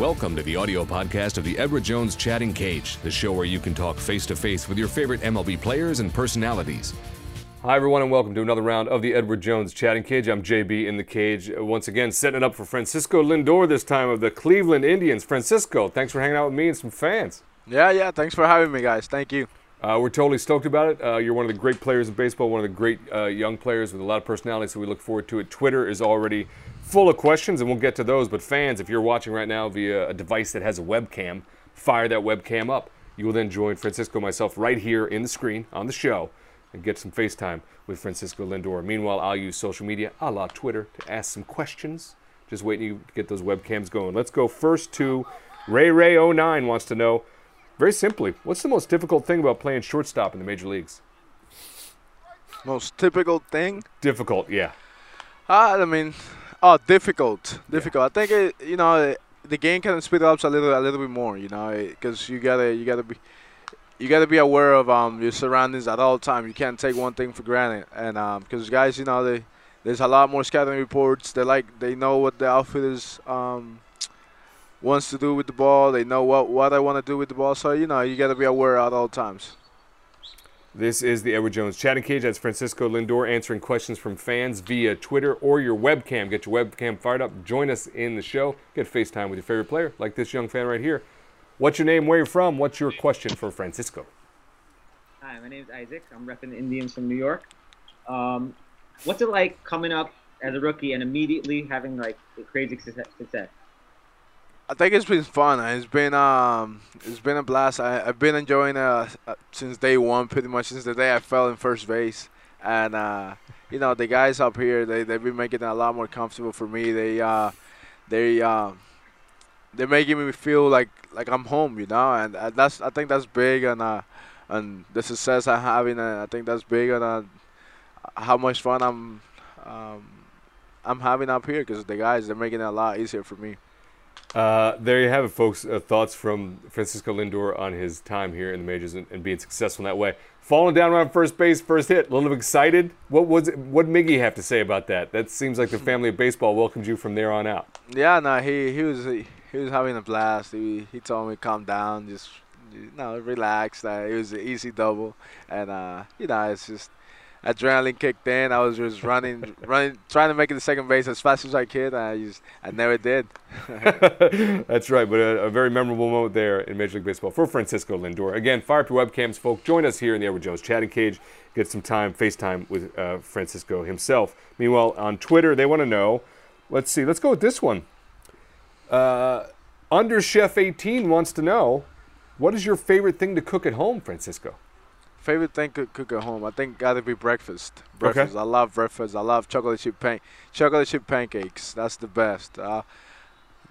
Welcome to the audio podcast of the Edward Jones Chatting Cage, the show where you can talk face to face with your favorite MLB players and personalities. Hi, everyone, and welcome to another round of the Edward Jones Chatting Cage. I'm JB in the cage, uh, once again setting it up for Francisco Lindor this time of the Cleveland Indians. Francisco, thanks for hanging out with me and some fans. Yeah, yeah. Thanks for having me, guys. Thank you. Uh, we're totally stoked about it. Uh, you're one of the great players in baseball, one of the great uh, young players with a lot of personality, so we look forward to it. Twitter is already full of questions, and we'll get to those. But fans, if you're watching right now via a device that has a webcam, fire that webcam up. You will then join Francisco and myself right here in the screen on the show and get some FaceTime with Francisco Lindor. Meanwhile, I'll use social media a la Twitter to ask some questions. Just waiting to get those webcams going. Let's go first to Ray Ray 09 wants to know, very simply, what's the most difficult thing about playing shortstop in the major leagues? Most typical thing? Difficult, yeah. Uh, I mean, oh, difficult, difficult. I think it, you know the game can speed up a little, a little bit more. You know, because you gotta, you gotta be, you gotta be aware of um your surroundings at all time. You can't take one thing for granted, and um because guys, you know, they there's a lot more scouting reports. They like, they know what the outfitters um wants to do with the ball. They know what what I want to do with the ball. So you know, you gotta be aware at all times. This is the Edward Jones Chatting Cage. That's Francisco Lindor answering questions from fans via Twitter or your webcam. Get your webcam fired up. Join us in the show. Get FaceTime with your favorite player, like this young fan right here. What's your name? Where you from? What's your question for Francisco? Hi, my name is Isaac. I'm repping the Indians from New York. Um, what's it like coming up as a rookie and immediately having like a crazy success? I think it's been fun. It's been um, it's been a blast. I, have been enjoying uh, uh, since day one, pretty much since the day I fell in first base. And uh, you know, the guys up here, they they've been making it a lot more comfortable for me. They uh, they uh, they're making me feel like like I'm home, you know. And uh, that's I think that's big, and uh, and the success I'm having, uh, I think that's big, and uh, how much fun I'm um, I'm having up here because the guys they're making it a lot easier for me. Uh, there you have it, folks. Uh, thoughts from Francisco Lindor on his time here in the majors and, and, being successful in that way. Falling down around first base, first hit, a little excited. What was it, what Miggy have to say about that? That seems like the family of baseball welcomed you from there on out. Yeah, no, he he was he, he was having a blast. He he told me calm down, just you know, relax. That it was an easy double, and uh, you know, it's just adrenaline kicked in. I was just running, running, trying to make it to second base as fast as I could. I just, I never did. That's right, but a, a, very memorable moment there in Major League Baseball for Francisco Lindor. Again, fire up your webcams, folks. Join us here in the Edward Jones chatting cage. Get some time, FaceTime with uh, Francisco himself. Meanwhile, on Twitter, they want to know. Let's see. Let's go with this one. Uh, Under Chef 18 wants to know, what is your favorite thing to cook at home, Francisco? Favorite thing to cook at home, I think gotta be breakfast. Breakfast. Okay. I love breakfast. I love chocolate chip pan chocolate chip pancakes. That's the best. Uh,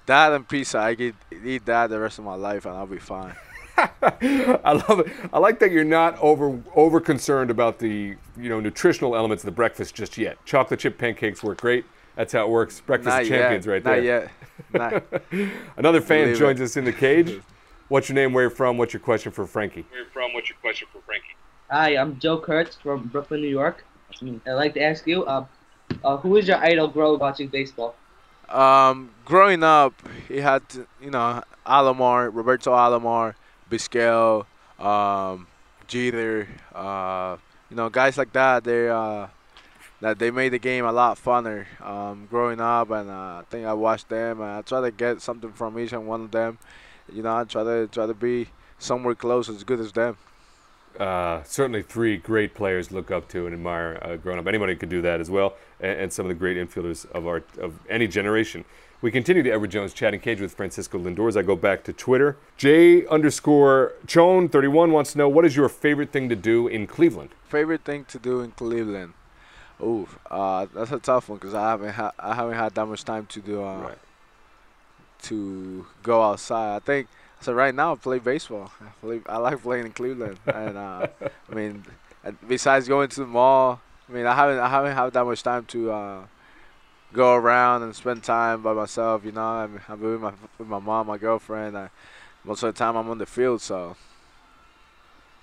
that and pizza. I could eat that the rest of my life and I'll be fine. I love it. I like that you're not over over concerned about the you know nutritional elements of the breakfast just yet. Chocolate chip pancakes work great. That's how it works. Breakfast not champions yet. right not there. Yet. Not yet. Another fan Believe joins it. us in the cage. What's your name? Where you're from? What's your question for Frankie? Where you're from? What's your question for Frankie? Hi, I'm Joe Kurtz from Brooklyn, New York. I'd like to ask you, uh, uh, who is your idol growing watching baseball? Um, growing up, he had you know Alomar, Roberto Alomar, Vizquel, um, Jeter, uh, you know guys like that. They uh, that they made the game a lot funner. Um, growing up, and uh, I think I watched them, and I try to get something from each and one of them. You know, I try to try to be somewhere close as good as them. Uh, certainly three great players look up to and admire uh, growing up. Anybody could do that as well, and, and, some of the great infielders of our of any generation. We continue the Edward Jones chatting cage with Francisco Lindor as I go back to Twitter. J underscore Chone thirty one wants to know what is your favorite thing to do in Cleveland. Favorite thing to do in Cleveland. Ooh, uh, that's a tough one because I haven't ha- I haven't had that much time to do uh, right. to go outside. I think so. Right now, I play baseball. I, play, I like playing in Cleveland, and uh, I mean, besides going to the mall, I mean, I haven't I haven't had that much time to uh, go around and spend time by myself. You know, I'm, I'm with my with my mom, my girlfriend. I, most of the time, I'm on the field, so.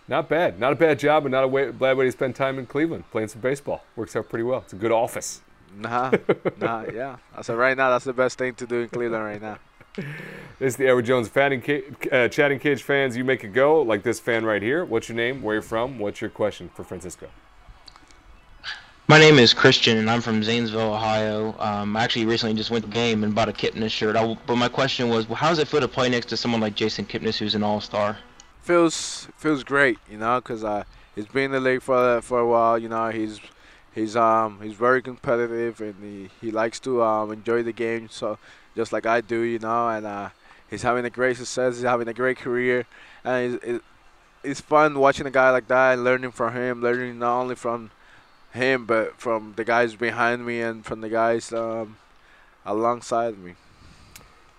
Not bad. Not a bad job, and not a way, bad way to spend time in Cleveland playing some baseball. Works out pretty well. It's a good office. Nah, nah, yeah. I said right now that's the best thing to do in Cleveland right now. This is the Edward Jones fanning ca- uh, chatting cage fans. You make it go like this fan right here. What's your name? Where you're from? What's your question for Francisco? My name is Christian, and I'm from Zanesville, Ohio. Um, I actually recently just went to the game and bought a Kipnis shirt. I, but my question was, well, how does it feel to play next to someone like Jason Kipnis, who's an all-star? feels feels great, you know, because uh, he's been in the league for for a while. You know, he's he's um he's very competitive and he, he likes to um enjoy the game. So just like I do, you know, and uh, he's having a great success. He's having a great career, and it's, it's fun watching a guy like that and learning from him, learning not only from him but from the guys behind me and from the guys um, alongside me.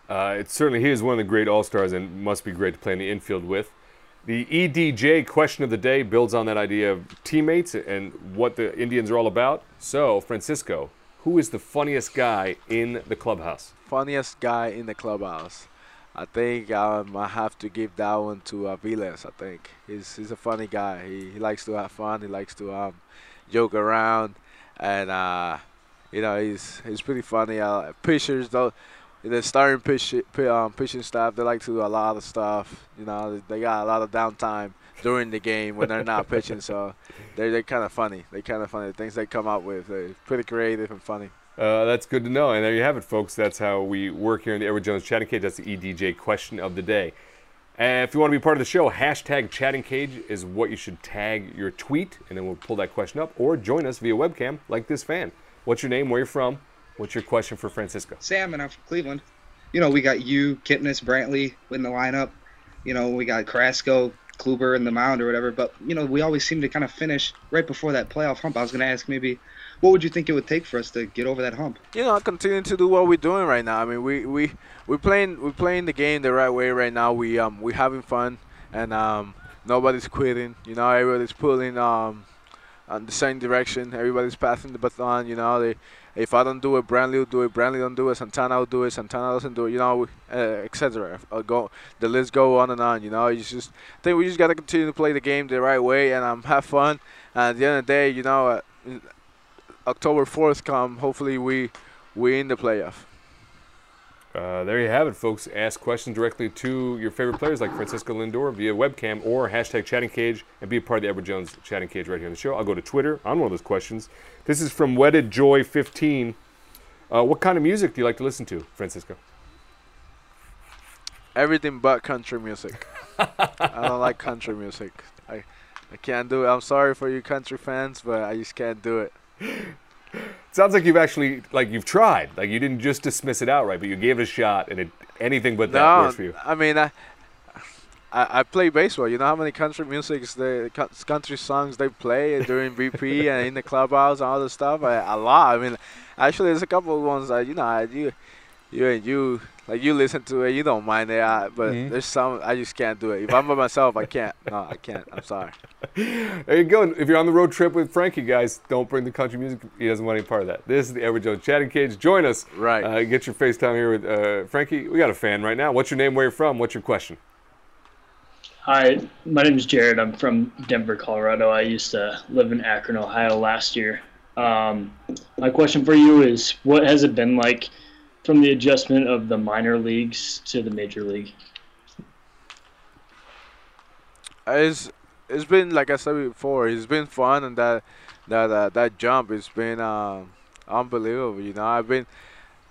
Uh, certainly he is one of the great all stars and must be great to play in the infield with. The EDJ question of the day builds on that idea of teammates and what the Indians are all about. So, Francisco, who is the funniest guy in the clubhouse? Funniest guy in the clubhouse. I think I have to give that one to uh, Aviles. I think he's he's a funny guy. He, he likes to have fun. He likes to um, joke around, and uh, you know he's he's pretty funny. Uh, pitchers though, the starting pitch, um, pitching staff they like to do a lot of stuff. You know they got a lot of downtime during the game when they're not pitching, so they're they're kind of funny. They kind of funny. The things they come up with, they're pretty creative and funny. Uh, that's good to know. And there you have it, folks. That's how we work here in the Edward Jones Chatting Cage. That's the EDJ question of the day. And if you want to be part of the show, hashtag Chatting Cage is what you should tag your tweet, and then we'll pull that question up. Or join us via webcam, like this fan. What's your name? Where you're from? What's your question for Francisco? Sam, and I'm from Cleveland. You know, we got you, Kipnis, Brantley in the lineup. You know, we got Carrasco, Kluber in the mound or whatever. But, you know, we always seem to kind of finish right before that playoff hump. I was going to ask maybe, what would you think it would take for us to get over that hump? you know, continue to do what we're doing right now. I mean, we we we playing we playing the game the right way right now. We um we having fun and um nobody's quitting. You know, everybody's pulling um on the same direction. Everybody's passing the baton. You know, they if I don't do it, Brantley will do it. Brantley don't do it. Santana will do it. Santana doesn't do it. You know, uh, etc. Uh, go the list go on and on. You know, you just I think we just got to continue to play the game the right way and um have fun. And at the end of the day, you know. Uh, October 4th come, hopefully we we in the playoff. Uh, there you have it, folks. Ask questions directly to your favorite players like Francisco Lindor via webcam or hashtag Chatting Cage and be a part of the Edward Jones Chatting Cage right here on the show. I'll go to Twitter on one of those questions. This is from Wedded Joy 15. Uh, what kind of music do you like to listen to, Francisco? Everything but country music. I don't like country music. I I can't do it. I'm sorry for you country fans, but I just can't do it. Sounds like you've actually like you've tried. Like you didn't just dismiss it outright, but you gave it a shot, and it anything but that no, works for you. I mean I, I I play baseball. You know how many country musics, the country songs they play during BP and in the clubhouse and all this stuff. I, a lot. I mean, actually, there's a couple of ones that you know I you you and you like you listen to it. You don't mind it, I, but Mhm. there's some I just can't do it. If I'm by myself, I can't. No, I can't. I'm sorry. There you go. If you're on the road trip with Frankie, guys, don't bring the country music. He doesn't want any part of that. This is the Edward Jones Chatting Cage. Join us. Right. Uh, get your FaceTime here with uh, Frankie. We got a fan right now. What's your name? Where you're from? What's your question? Hi, my name is Jared. I'm from Denver, Colorado. I used to live in Akron, Ohio last year. Um, my question for you is what has it been like from the adjustment of the minor leagues to the major league? it's it's been like I said before, it's been fun and that that uh, that jump has been um, unbelievable. You know, I've been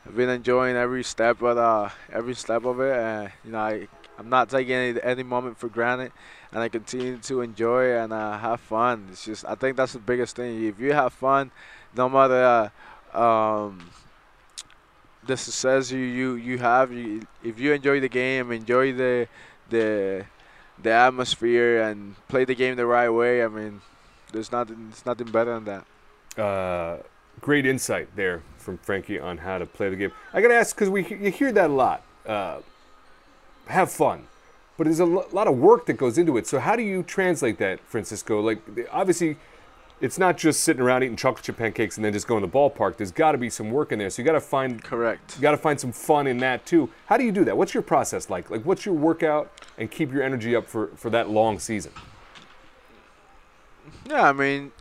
I've been enjoying every step of uh, every step of it, and you know I I'm not taking any any moment for granted, and I continue to enjoy and uh, have fun. It's just I think that's the biggest thing. If you have fun, no matter uh, um, the success you you you have, you, if you enjoy the game, enjoy the the the atmosphere and play the game the right way. I mean, there's nothing, it's nothing better than that. Uh, great insight there from Frankie on how to play the game. I got to ask because we you hear that a lot. Uh, have fun, but there's a lo- lot of work that goes into it. So how do you translate that, Francisco? Like obviously, it's not just sitting around eating chocolate chip pancakes and then just going to the ballpark. There's got to be some work in there. So you got to find Correct. you got to find some fun in that too. How do you do that? What's your process like? Like what's your workout and keep your energy up for for that long season? Yeah, I mean,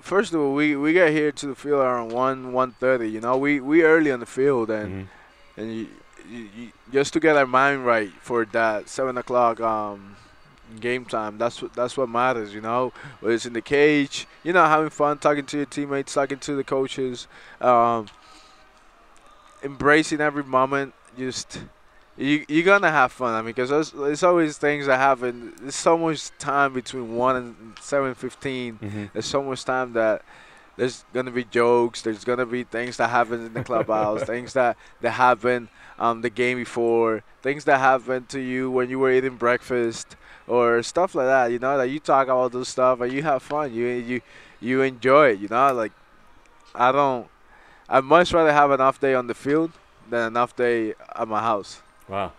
first of all, we we get here to the field around one one thirty. You know, we we early on the field and Mhm. and you, you, you, just to get our mind right for that seven o'clock um, game time. That's what that's what matters, you know. Whether it's in the cage, you know, having fun, talking to your teammates, talking to the coaches, um, embracing every moment. Just you you're gonna have fun. I mean, because there's, there's always things that happen. There's so much time between one and seven Mhm. There's so much time that there's gonna be jokes. There's gonna be things that happen in the clubhouse. things that that happen um the game before. Things that happen to you when you were eating breakfast or stuff like that. You know that you talk about those stuff and you have fun. You you you enjoy it. You know like I don't. I'd much rather have an off day on the field than an off day at my house. Wow.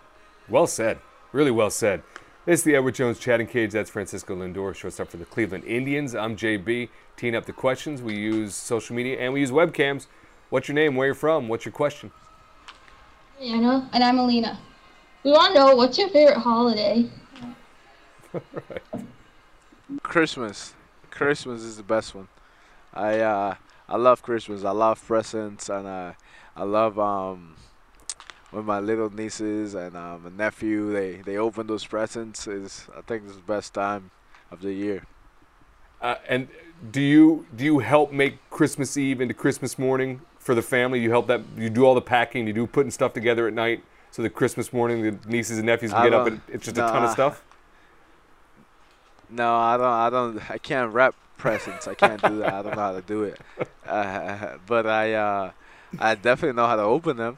Well said. Really well said. This is the Edward Jones chatting cage. That's Francisco Lindor, shortstop for the Cleveland Indians. I'm JB. Teeing up the questions. We use social media and we use webcams. What's your name? Where you're from? What's your question? Anna, and I'm Alina. We want to know what's your favorite holiday? Christmas. Christmas is the best one. I uh I love Christmas. I love presents and uh, I love um when my little nieces and um, my nephew they they open those presents is I think it's the best time of the year. Uh, and do you do you help make Christmas Eve into Christmas morning for the family? You help that you do all the packing. You do putting stuff together at night so that Christmas morning the nieces and nephews can get up and it's just a ton of stuff. No, I don't. I don't. I can't wrap presents. I can't do that. I don't know how to do it. Uh, but I, uh, I definitely know how to open them.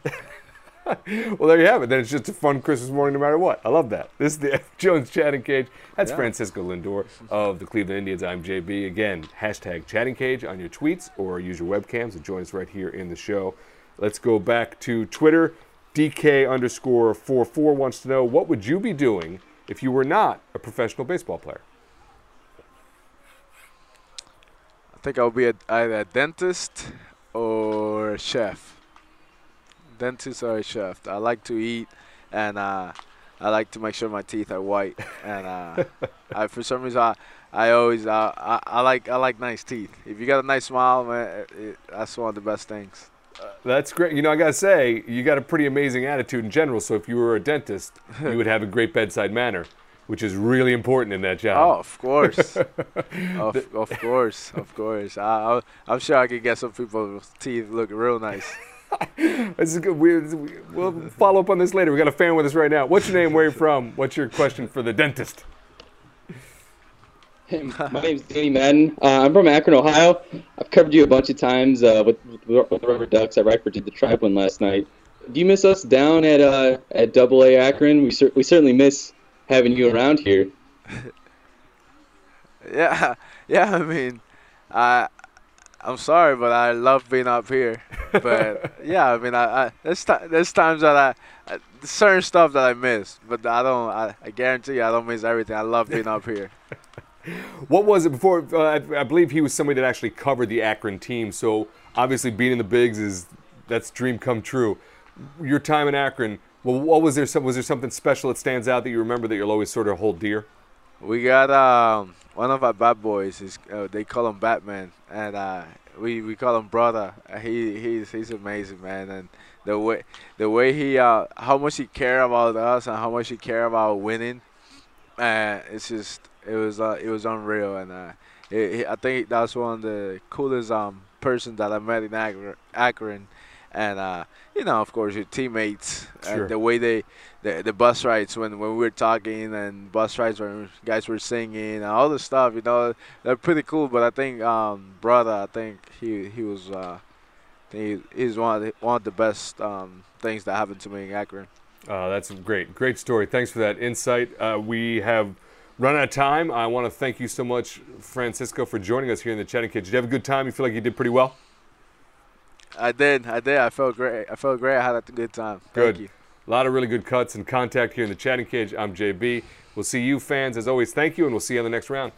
Well, there you have it. Then it's just a fun Christmas morning no matter what. I love that. This is the F. Jones Chatting Cage. That's Yeah. Francisco Lindor of the Cleveland Indians. I'm JB. Again, hashtag Chatting Cage on your tweets or use your webcams and join us right here in the show. Let's go back to Twitter. DK underscore 44 wants to know what would you be doing if you were not a professional baseball player? I think I'll be a, either a dentist or a chef. Dentist or a chef. I like to eat, and uh, I like to make sure my teeth are white. And uh, I, for some reason, I, I always uh, I, I like I like nice teeth. If you got a nice smile, man, it, it, that's one of the best things. That's great. You know, I got to say, you got a pretty amazing attitude in general. So if you were a dentist, you would have a great bedside manner, which is really important in that job. Oh, of course, of, of course, of course. I, I, I'm sure I could get some people's teeth look real nice. This is good. We, we'll follow up on this later. We got a fan with us right now. What's your name? Where are you from? What's your question for the dentist? Hey, my name's Danny Madden. Uh, I'm from Akron, Ohio. I've covered you a bunch of times uh, with, with the RubberDucks. I Radford did the Tribe one last night. Do you miss us down at uh, at Double A Akron? We cer- we certainly miss having you around here. Yeah, yeah. I mean, I I'm sorry, but I love being up here. But yeah, I mean, I, I there's ti there's times that I, I certain stuff that I miss, but I don't. I, I guarantee you, I don't miss everything. I love being up here. What was it before? Uh, I, I believe he was somebody that actually covered the Akron team. So obviously, being in the bigs is that's dream come true. Your time in Akron. Well, what was there? Some, was there something special that stands out that you remember that you'll always sort of hold dear? We got um one of our bad boys. Is uh, they call him Batman, and uh, we we call him brother. He he's he's amazing, man, and the way the way he uh how much he care about us and how much he care about winning, uh, it's just it was uh, it was unreal, and uh, it- I think that's one of the coolest um person that I met in Akron, Akron. And uh, you know, of course, your teammates Sure. and the way they the, the bus rides when, when we were talking and bus rides when guys were singing and all this stuff, you know, they're pretty cool. But I think um, brother, I think he he was, uh, he, he's one of the, one of the best um, things that happened to me in Akron. Uh, that's great. Great story. Thanks for that insight. Uh, we have run out of time. I want to thank you so much, Francisco, for joining us here in the Chatting Cage. Did you have a good time? You feel like you did pretty well? I did, I did. I felt great. I felt great. I had a good time. Good. You. A lot of really good cuts and contact here in the Chatting Cage. I'm JB. We'll see you fans. As always, thank you, and we'll see you on the next round.